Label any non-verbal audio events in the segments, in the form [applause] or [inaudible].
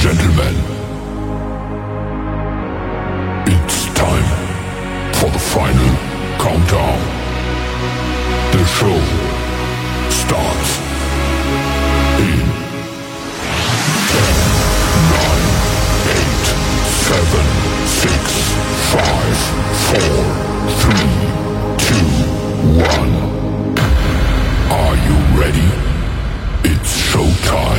gentlemen, it's time for the final countdown. The show starts in 10, 9, 8, 7, 6, 5, 4, 3, 2, 1. Are you ready? It's showtime.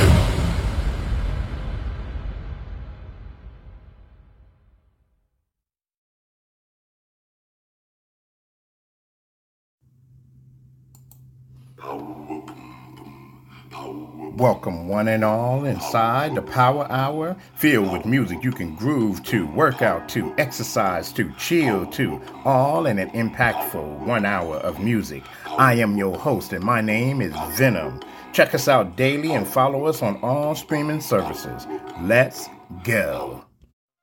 Welcome, one and all, inside the Power Hour, filled with music you can groove to, work out to, exercise to, chill to, all in an impactful one hour of music. I am your host, and my name is Venom. Check us out daily and follow us on all streaming services. Let's go.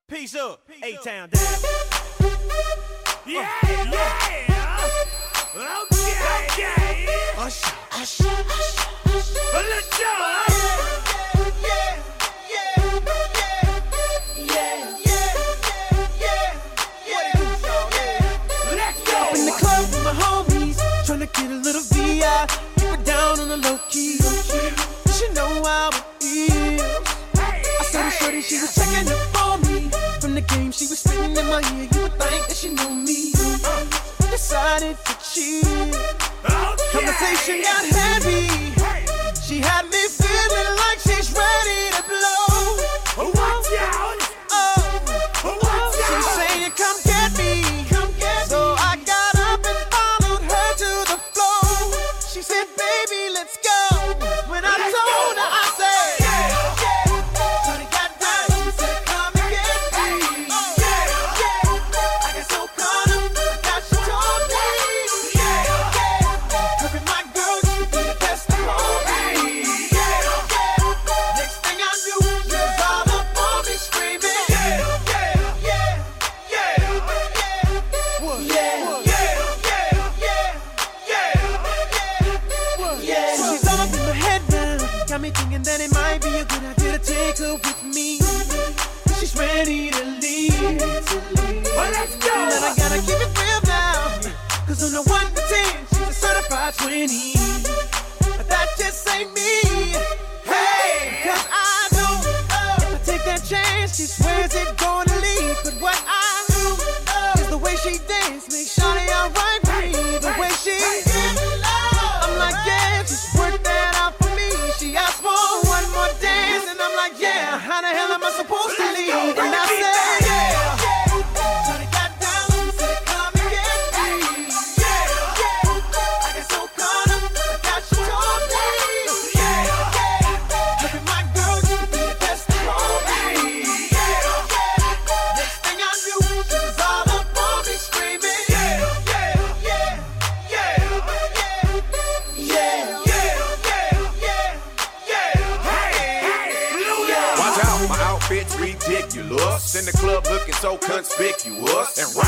Peace up, A Town down. Yeah, yeah. Okay, okay. Usher, usher, usher, Decided to cheat. Conversation got heavy. She had me feeling like she's ready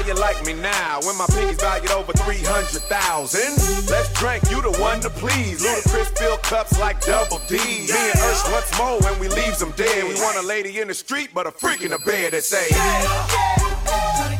How you like me now when my pinky's valued over 300,000? Let's drink, you the one to please. Ludacris fill cups like double D. Me and Ursh once more when we leaves them dead. We want a lady in the street, but a freak in the bed that say, Shawty got down,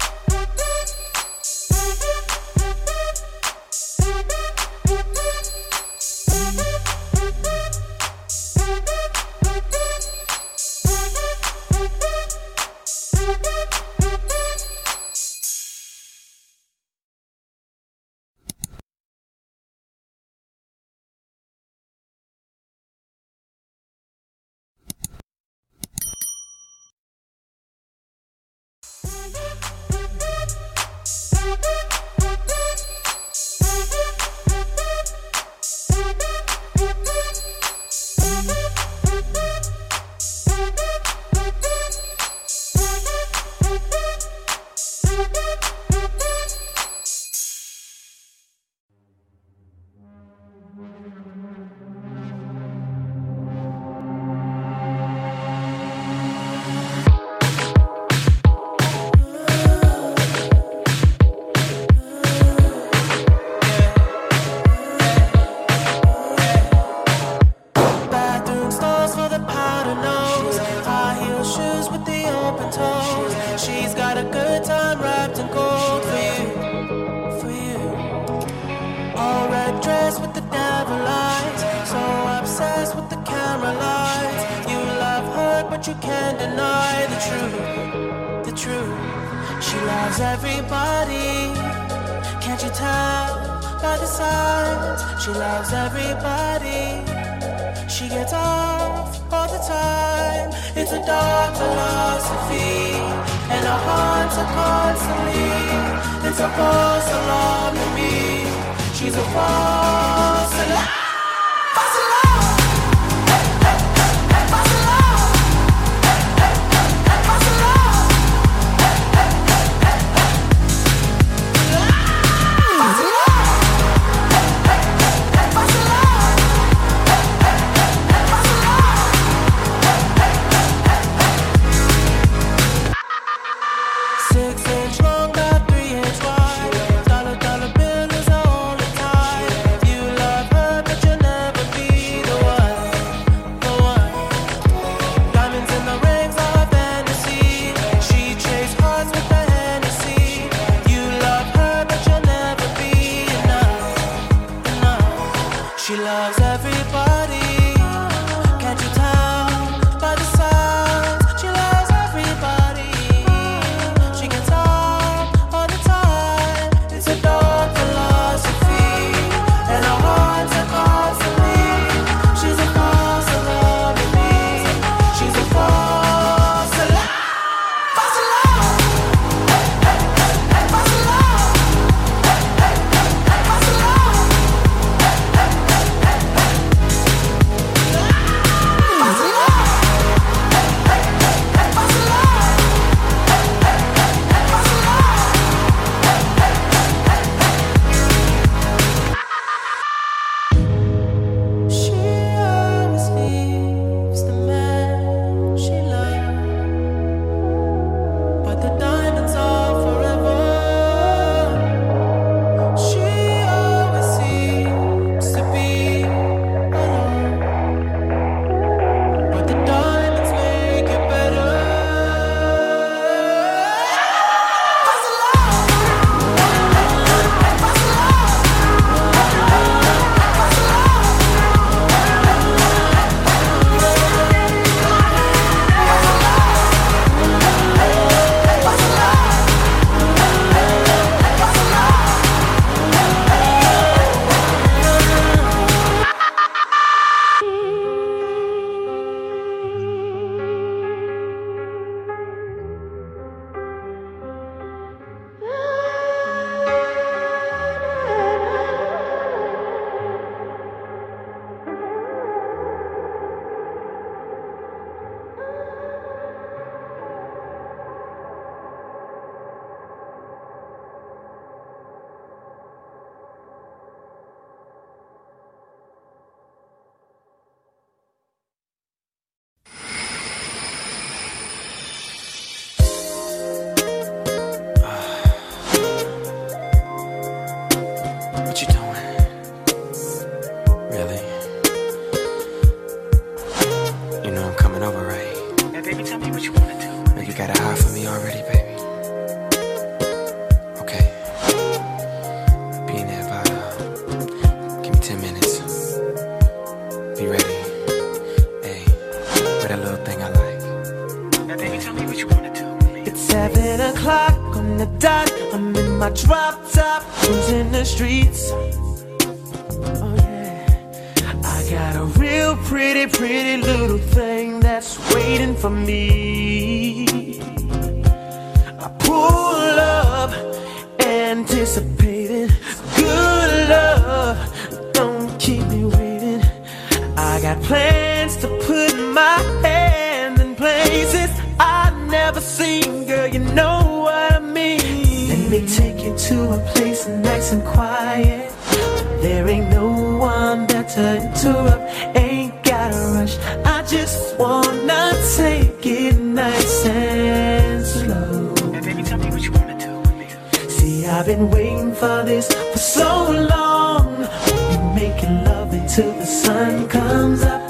I've been waiting for this for so long. We're making love until the sun comes up.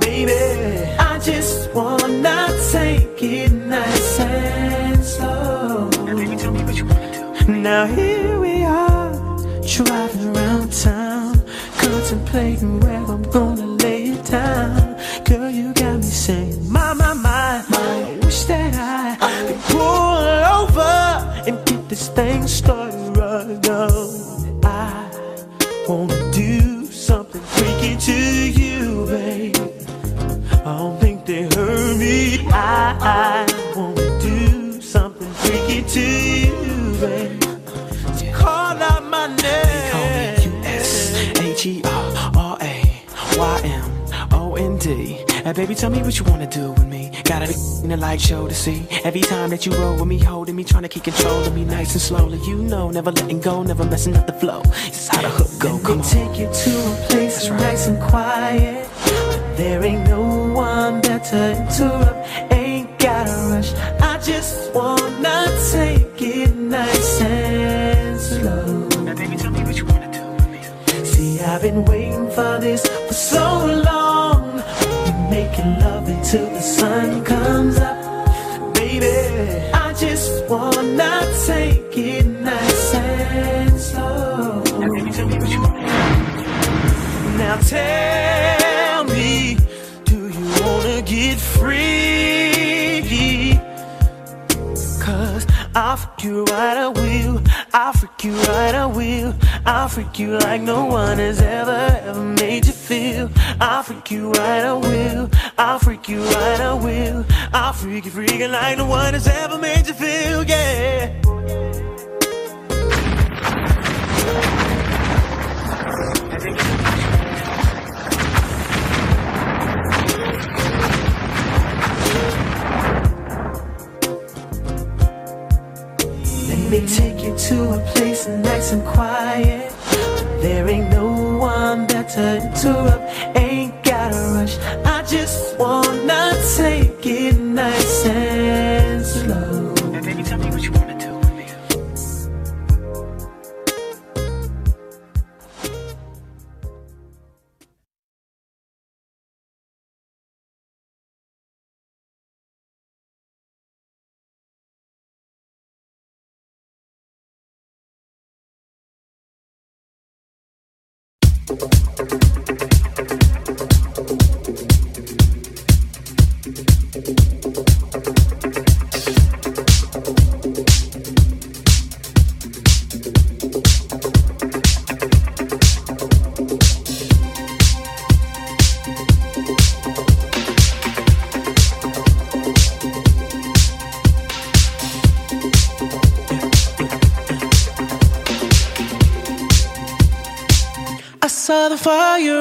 Baby, I just wanna take it nice and slow. Now. Now, here we are, driving around town, contemplating where I'm gonna lay it down. This thing started right now. I wanna do something freaky to you, babe. I don't think they heard me. I, I wanna do something freaky to you, babe. So call out my name. Call me U-S-H-E-R-R-A-Y-M-O-N-D. Hey, baby, tell me what you wanna do me. Gotta in the light show to see. Every time that you roll with me, holding me, trying to keep control of me nice and slowly. You know, never letting go, never messing up the flow. This is how the hook go. Let Come me on. take you to a place that's nice and quiet. There ain't no one there to interrupt. Ain't gotta rush. I just wanna take it nice and slow. Now, baby, tell me what you wanna do with me. See, I've been waiting for this for so long. Making love until the sun comes up. Baby, I just wanna take it nice and slow. Now, baby, tell me what you do. Now tell me, do you wanna get free? Cause I'll freak you right, I will. I'll freak you right, I will. I'll freak you like no one has ever, ever made you feel. I'll freak you right, I will. I'll freak you right, I will. I'll freak you freaking like no one has ever made you feel, yeah. Let me take you to a place nice and quiet. There ain't no there to interrupt. Ain't gotta rush. I just wanna take saw the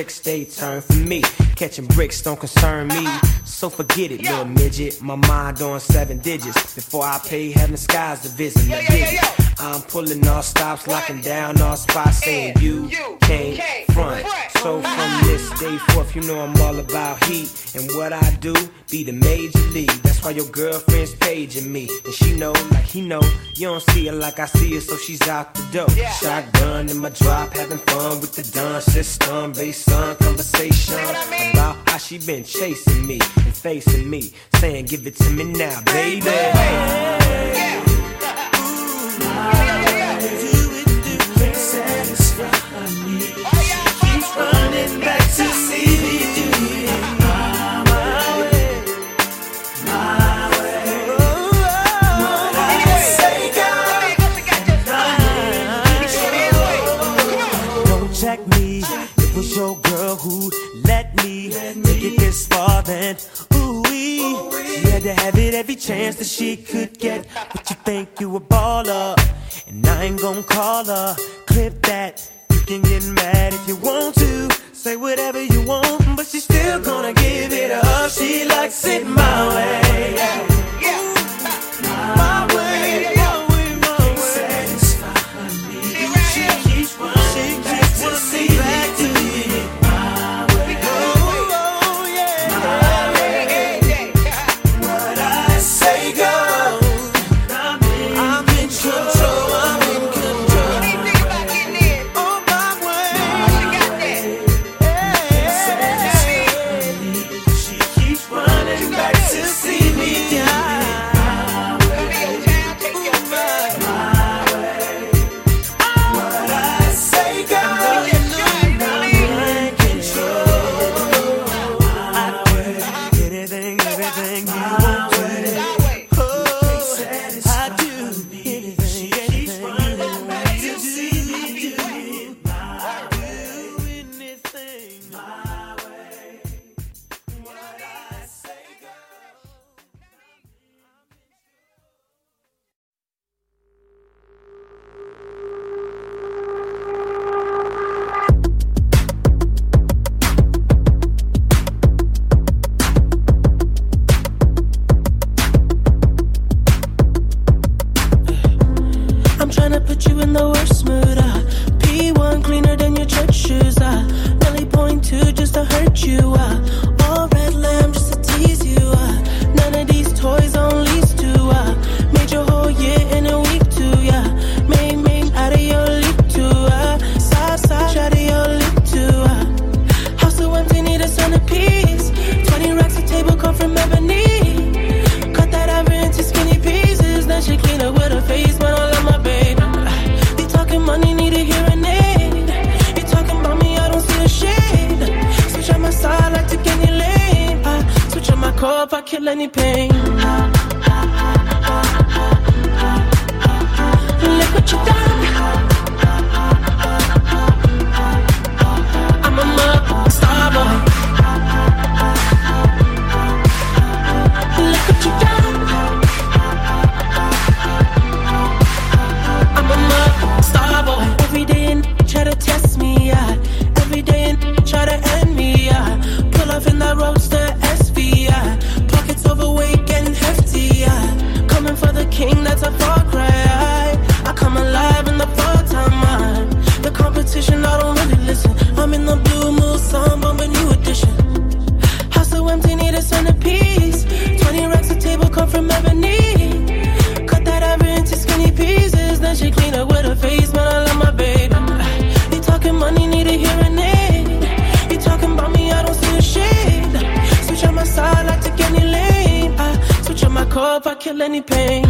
six day turn for me. Catching bricks don't concern me. So forget it, little midget. My mind on seven digits. Before I pay heaven skies to visit the. I'm pulling all stops, locking down all spots, saying you can't front. So from this day forth, you know I'm all about heat. And what I do, be the major league. That's why your girlfriend's paging me. And she know, like he know, you don't see her like I see her, so she's out the door. Shotgun in my drop, having fun with the dun system. Based on conversation about how she been chasing me and facing me, saying, Give it to me now, baby. Yeah. Satisfy me. Keeps running back to me. comment. Ooh wee, you had to have it every chance that she could get. But you think you a baller, and I ain't gonna call her. Clip that. You can get mad if you want to. Say whatever you want, but she's still gonna give it up. She likes it my way. Yeah. My way. Let any pain. Look what you. Any pain.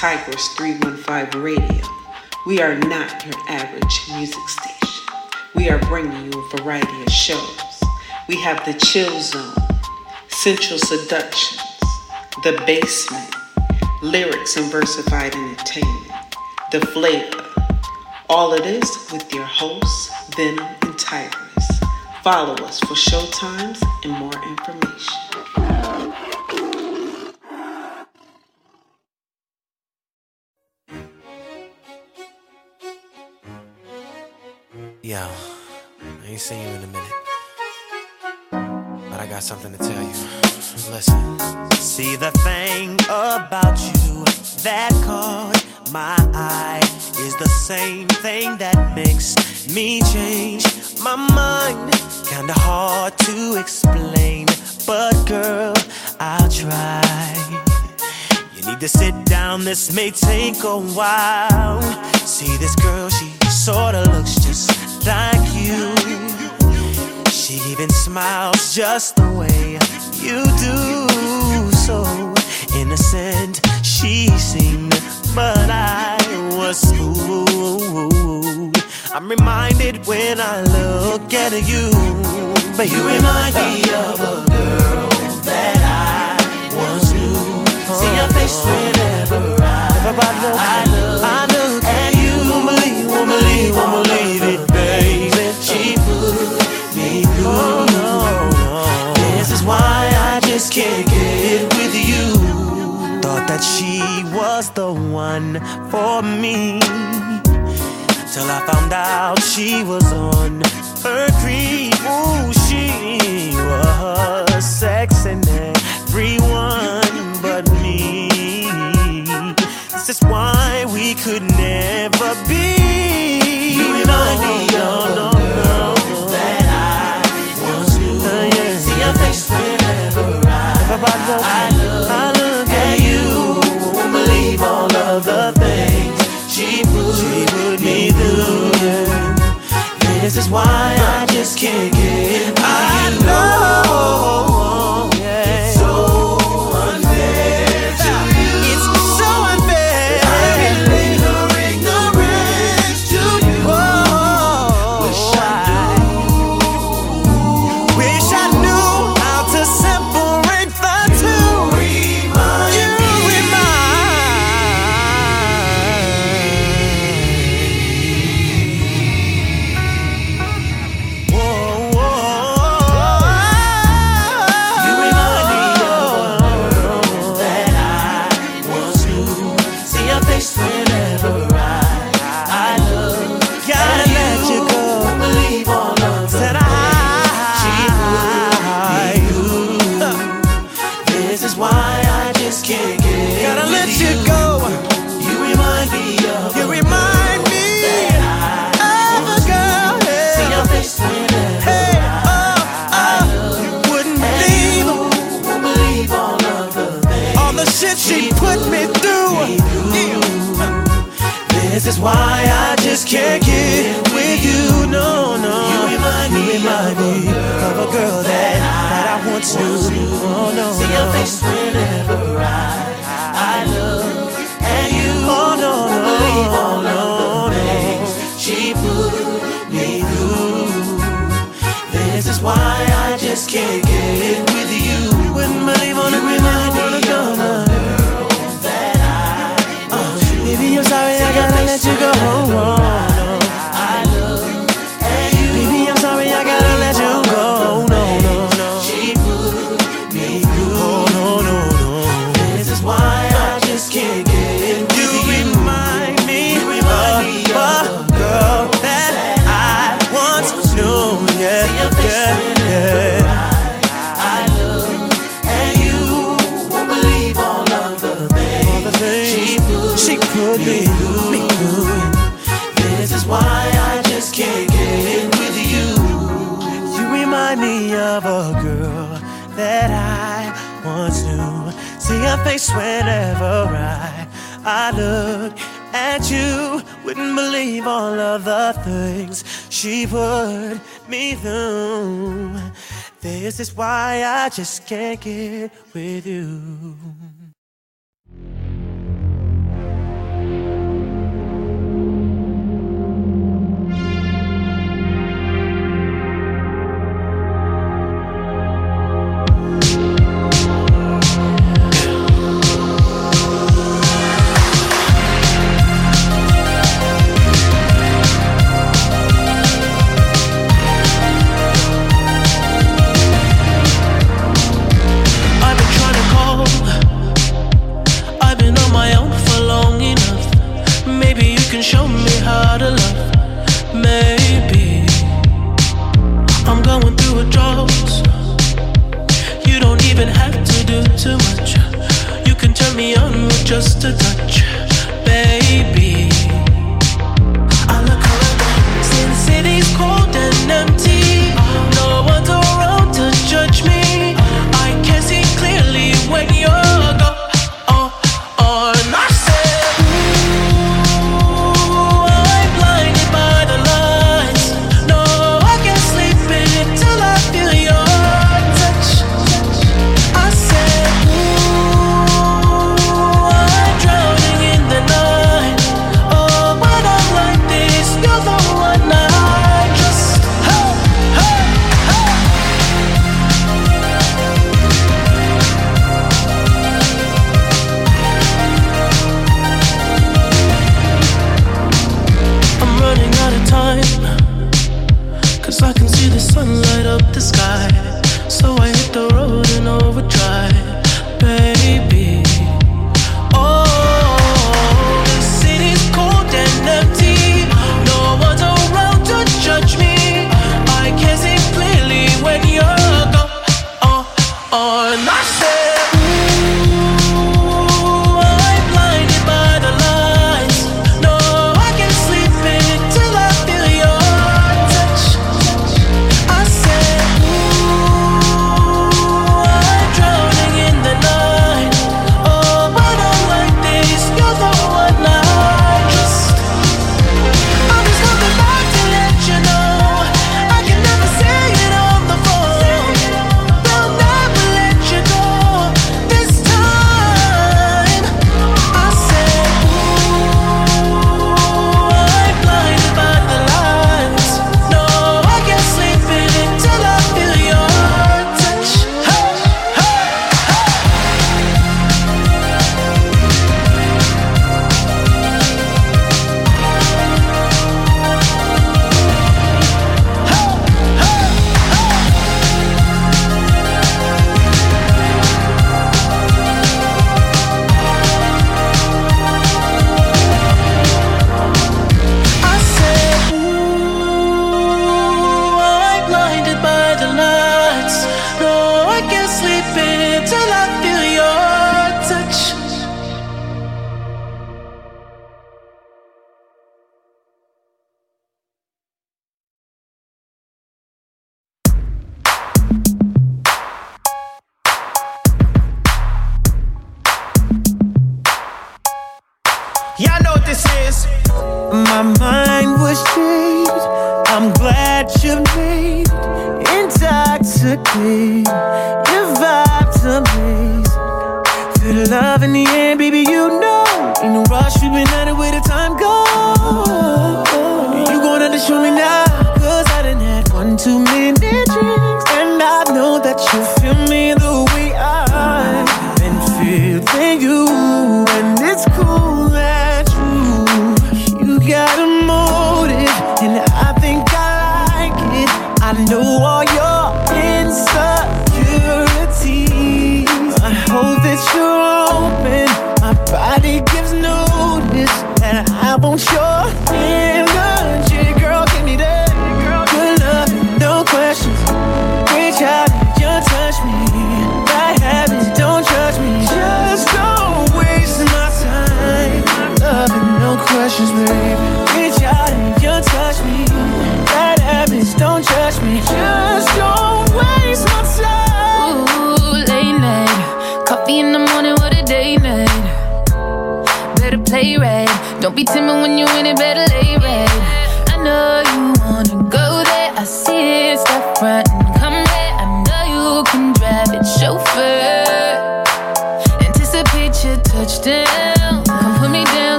Tigress 315 Radio. We are not your average music station. We are bringing you a variety of shows. We have the Chill Zone, Sensual Seductions, The Basement, Lyrics and Versified Entertainment, The Flava. All of this with your hosts, Venom and Tigress. Follow us for showtimes and more information. Yo, I ain't seen you in a minute. But I got something to tell you. Listen. See the thing about you that caught my eye is the same thing that makes me change my mind. Kinda hard to explain, but girl, I'll try. You need to sit down, this may take a while. See this girl, she sorta looks just like you. She even smiles just the way you do. So innocent she seemed, but I was fooled. I'm reminded when I look at you, but you remind me of a girl that I once knew. See your face whenever I, I look, I look at you. Won't believe, won't believe, won't believe can't get with you. Thought that she was the one for me. Till I found out she was on her creep. Ooh, she was sexing everyone but me. This is why we could never be. I, look, at you. Believe all of the things she put me through. This is why I just can't get I Put me through. This is why I just can't get with you.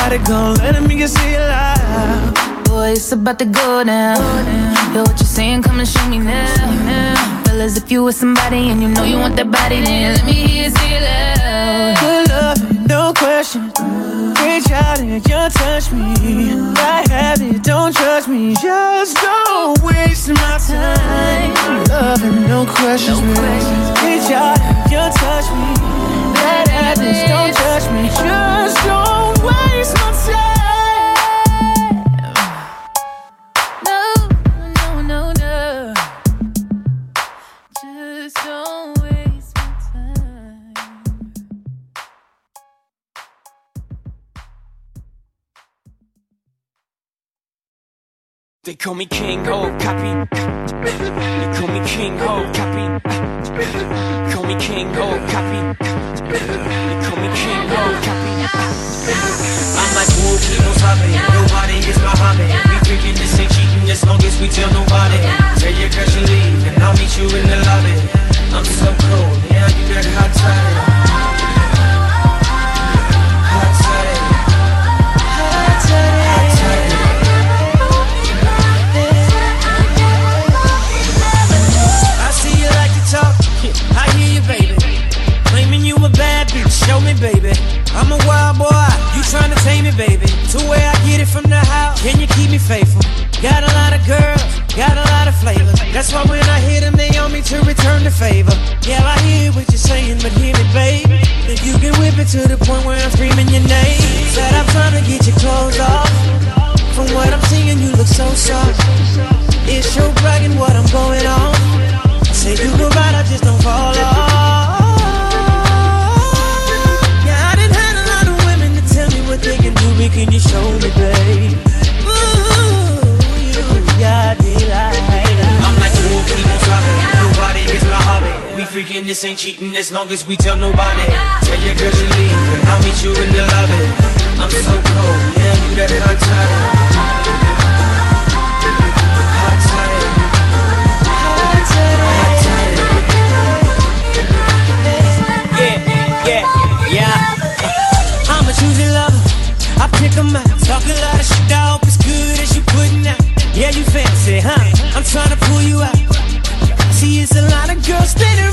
Their body gone, let them hear you say it loud. Boy, it's about to go down. Yo, what you saying? Come and show me now. Fellas, if you with somebody and you know you want that body, then let me hear you say it loud. Good love, no questions. Reach out and you touch me. I have it, don't judge me. Just don't waste my time. Love and no questions. Reach out and you touch me. Bad habits, don't judge me. Just don't waste my time. No, no, no, no. Just don't waste my time. They call me King Ho, copy. They call me King Ho, we tell nobody. Tell your girl she leave to the point where I'm screaming your name, said I'm trying to get your clothes off. From what I'm seeing, you look so soft. It's your bragging what I'm going on. Say you go right, I just don't fall off. Yeah, I done had a lot of women to tell me what they can do, but can you show me, babe? Freaking this ain't cheating as long as we tell nobody. Tell your girl she leave, I'll meet you in the lobby. I'm so cold, yeah, you got it hot. Hot. Hot. Yeah, yeah, yeah. I'm a choosy lover. I pick 'em out. Talk a lot of shit. I hope it's good as you putting out. Yeah, you fancy, huh? I'm trying to pull you out. See, It's a lot of girls spinning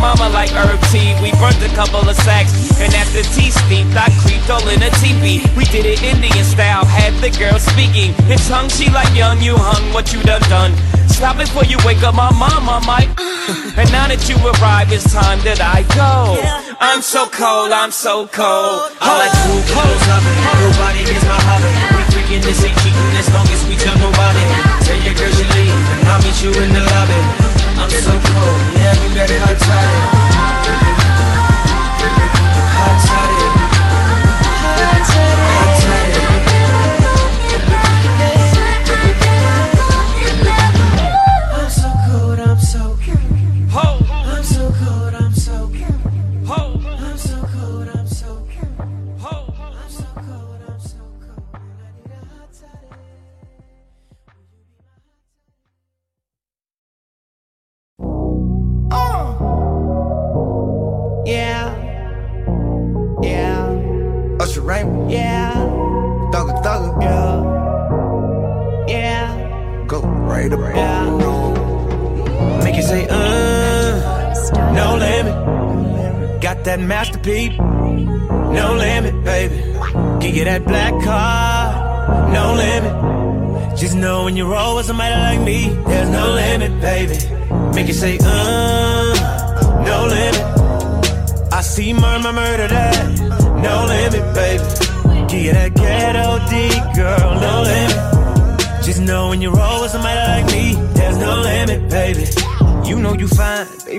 mama like herb tea. We burnt a couple of sacks, and after tea steeped, I creeped all in a teepee. We did it Indian style, had the girl speaking. In tongue, she like young, you hung, what you done done. Stop it before you wake up my mama, Mike. [laughs] and now that you arrive, it's time that I go. I'm so cold, I'm so cold. I like cool clothes, loving. Nobody is my hobby. We freaking this ain't cheating as long as we tell nobody. Tell your girl she leave, and I'll meet you in the lobby. So cold, yeah, you got it hot toddy. Hot toddy. Masterpiece, no limit, baby. Give you that black car, no limit. Just know when you roll with somebody like me, there's no limit, baby. Make it say, uh, no limit. I see murmur, murder that, no limit, baby. Give you that ghetto D, girl, no limit. Just know when you roll with somebody like me, there's no limit, baby. You know you fine,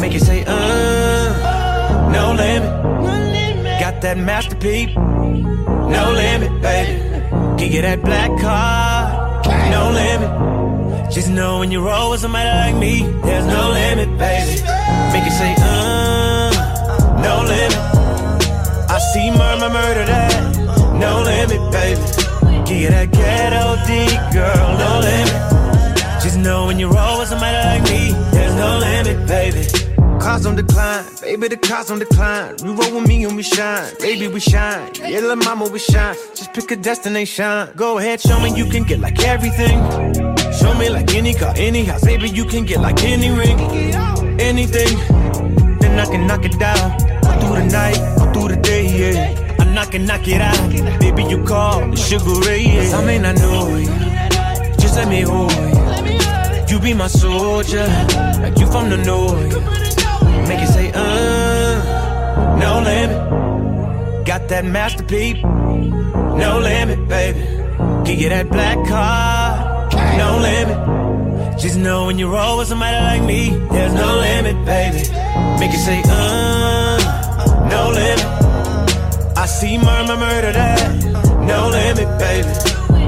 Make it say, uh, no limit. Got that masterpiece, no limit, baby. Give you that black car, no limit. Just know when you roll with somebody like me, there's no limit, baby. Make it say, uh, no limit. I see murmur, murder that, no limit, baby. Give you that ghetto D, girl, no limit. Just know when you roll with somebody like me, there's no limit, baby. Cars on decline, baby, the cars on decline. You roll with me and we shine, baby, we shine. Yeah, little mama, we shine. Just pick a destination. Go ahead, show me you can get like everything. Show me like any car, any house, baby, you can get like any ring, anything. Then I can knock it down. All through the night, all through the day, yeah. I and I can knock it out. Baby, you call the sugar ray. Cause I may not know you. Just let me hold you. You be my soldier, like you from the north. Make it say, uh, no limit. Got that masterpiece, no limit, baby. Give you that black card, no limit. Just know when you roll with somebody like me, there's no limit, baby. Make it say, uh, no limit. I see murmur, murder that, no limit, baby.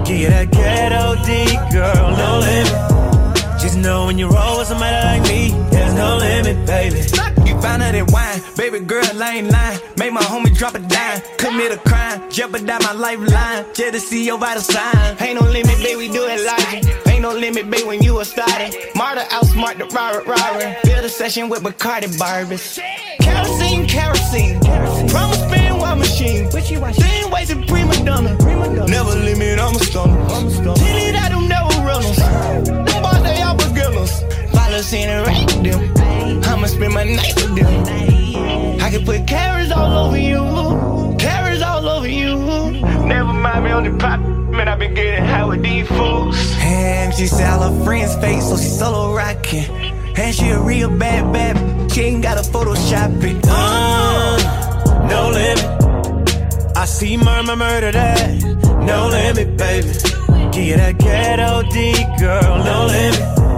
Give you that ghetto D, girl, no limit. Just know when you roll with somebody like me, there's no limit, baby. You found out that wine, baby girl, I ain't lying. Made my homie drop a dime, commit a crime, jeopardize my lifeline. Just to see your vital sign. Ain't no limit, baby, we do it like Ain't no limit, baby, when you a starter. Marta outsmart the robber, robber. Build a session with Bacardi Barbies. Kerosene, kerosene. Promise spin while machine. Same ways in prima donna. Never limit, I'm a stunner. Tilly that do never run all beginners. Follow scene and rate them. I'ma spend my night with them. I can put carrots all over you. Carrots all over you. Never mind me on the pop. Man, i been getting high with these fools. And she said all her friends' face, so she solo rocking. And she a real bad, bad. She ain't got a Photoshop it. Uh, no limit. I see murmur, murder that, no limit, baby. You that ghetto D, girl, no limit.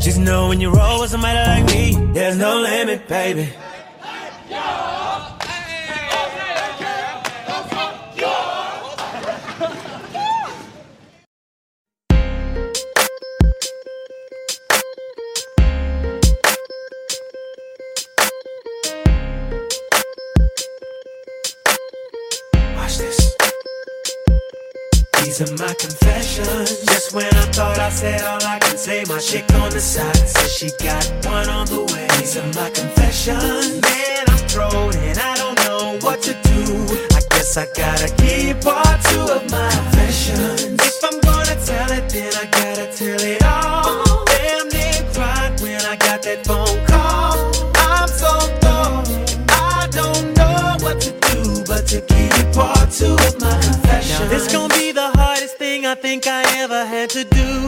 Just know when you roll with somebody like me, there's no limit, baby. These are my confessions. Just when I thought I said all I can say, my chick on the side says she got one on the way. These are my confessions. Man, I'm thrown and I don't know what to do. I guess I gotta keep part two of my confessions. If I'm gonna tell it, then I gotta tell it all. Damn, they cried when I got that phone call. I'm so thrown. I don't know what to do, but to keep part two to do.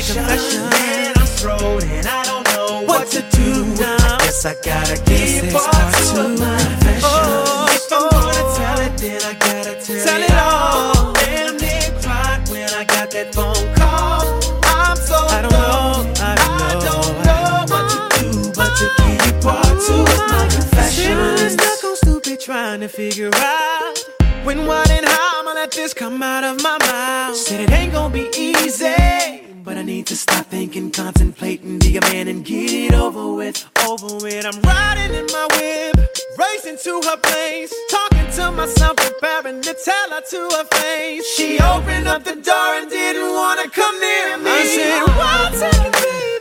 confessions. Man, I'm thrown and I don't know what, to do now. I guess I gotta give this part to my confessions. Oh, if I'm gonna oh. tell it, then I gotta tell, tell it all. Damn, they cried when I got that phone call. I'm so I don't know, I don't, know, what to do, but to keep part two of my confessions. Stuck on stupid trying to figure out when, what, and how I'ma let this come out of my mouth. Said it ain't gonna be easy. But I need to stop thinking, contemplating, be a man and get it over with. Over with. I'm riding in my whip, racing to her place, talking to myself, preparing to tell her to her face. She opened up the door and didn't wanna come near me. I said, One second, baby,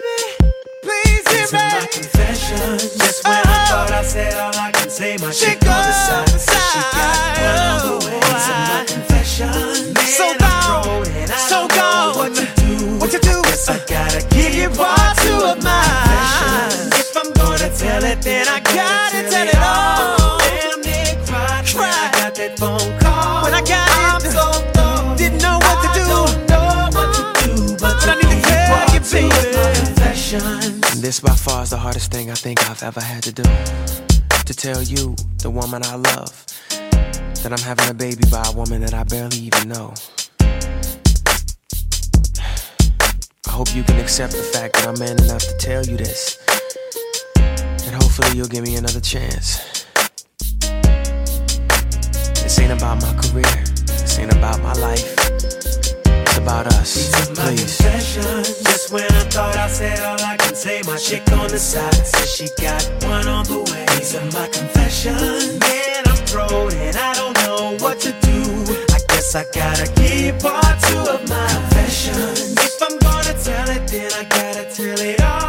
me. my confession. Just when I thought I said all I can say, my chick on the side said she got one on the way. These are my confessions. so gone, so gone. What to do? What to do? Guess I gotta give you part two of my confessions. If I'm gonna tell it, then Confessions. This by far is the hardest thing I think I've ever had to do. To tell you, the woman I love, that I'm having a baby by a woman that I barely even know. I hope you can accept the fact that I'm man enough to tell you this. And hopefully you'll give me another chance. This ain't about my career. This ain't about my life about us, please. Just when I thought I said all I can say, my chick on the side says she got one on the way. These are my confessions. Man, I'm thrown and I don't know what to do. I guess I gotta keep part two of my confessions. If I'm gonna tell it, then I gotta tell it all.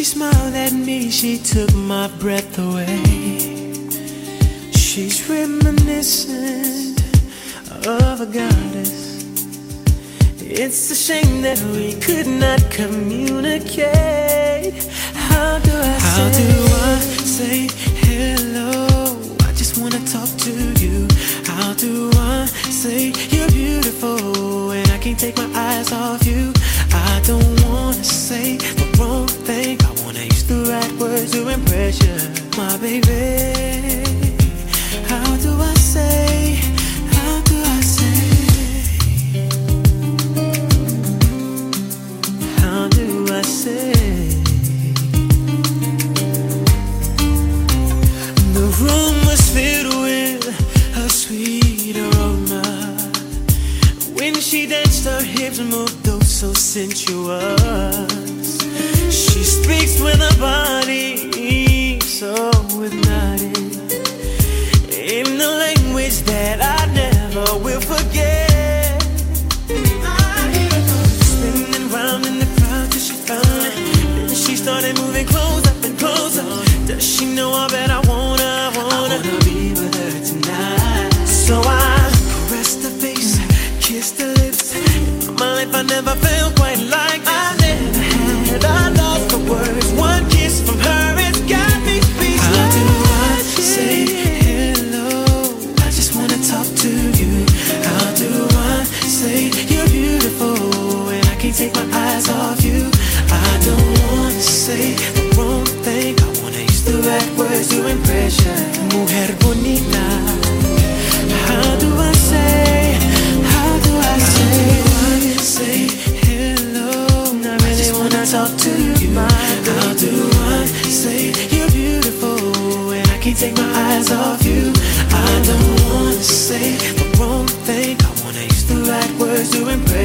She smiled at me, she took my breath away. She's reminiscent of a goddess. It's a shame that we could not communicate. How do I How say? do I say hello? I just wanna talk to you. How do I say you're beautiful and I can't take my eyes off you? I don't wanna say to impress you, my baby.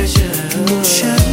treasure. Moonshine.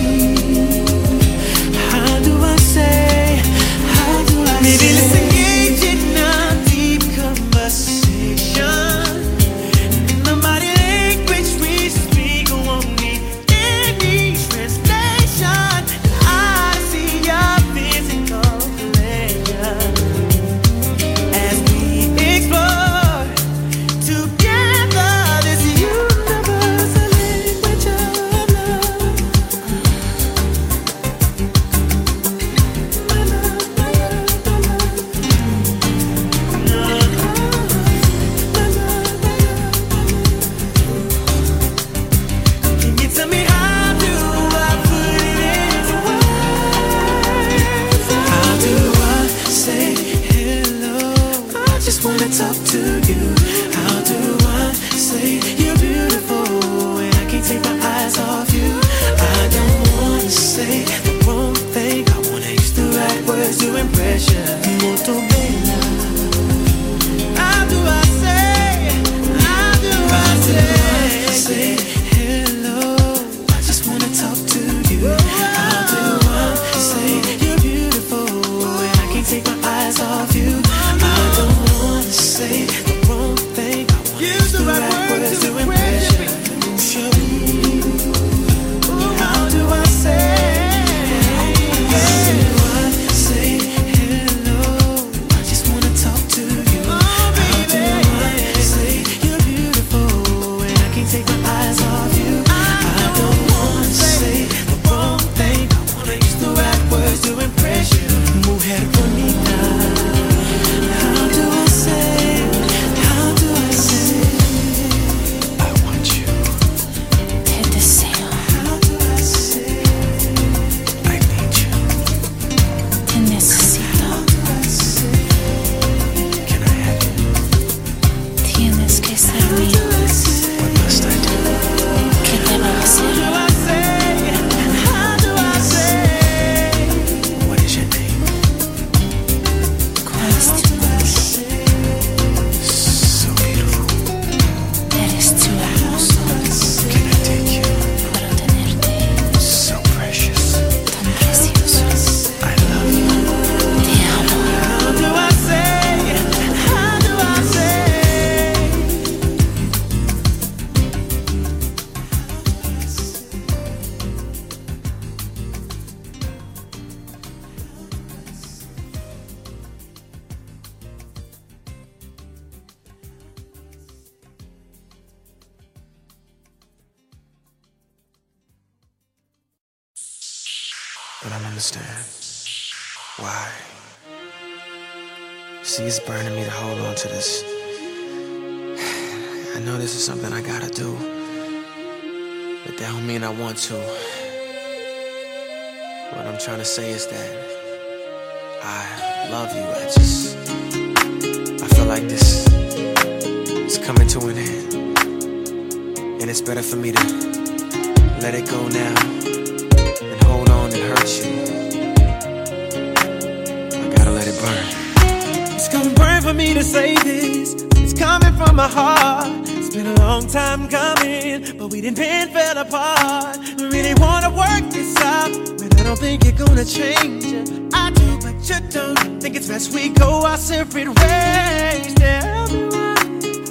It's been a long time coming, but we didn't been fell apart. We really wanna work this out, but I don't think you're gonna change it. I do, but you don't. Think it's best we go our separate ways. Tell me why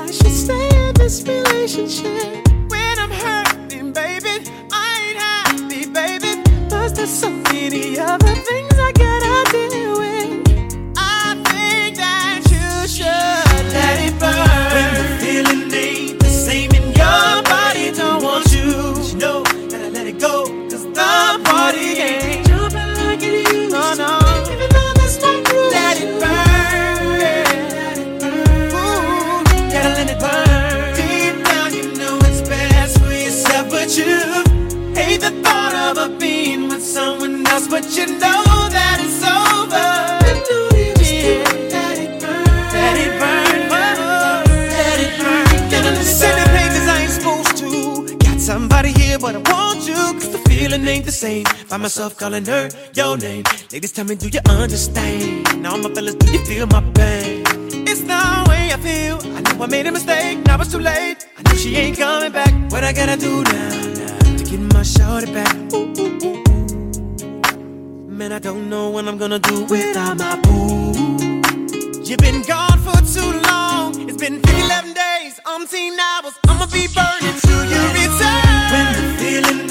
I should stay in this relationship when I'm hurting, baby. I ain't happy, baby. Cause there's so many other things I gotta deal else, but you know that it's over. Yeah. It burn. Let it burn. Let it burn. Gotta it Send the pages I ain't supposed to. Got somebody here, but I want you. Cause the feeling ain't the same. Find myself calling her your name. Ladies, tell me, do you understand? Now, my fellas, do you feel my pain? It's the way I feel. I know I made a mistake. Now it's too late. I know she ain't coming back. What I gotta do now, now to get my shorty back? Ooh, ooh, ooh. Man, I don't know what I'm gonna do without my boo. You've been gone for too long. It's been 11 days, umpteen hours. I'ma be burning till you return. When the feeling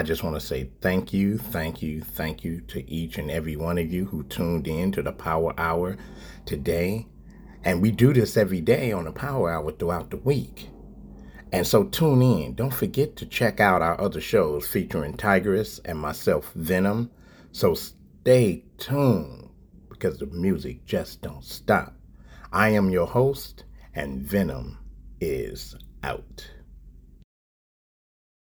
I just want to say thank you, thank you, thank you to each and every one of you who tuned in to the Power Hour today. And we do this every day on the Power Hour throughout the week. And so tune in. Don't forget to check out our other shows featuring Tigress and myself, Venom. So stay tuned because the music just don't stop. I am your host, and Venom is out.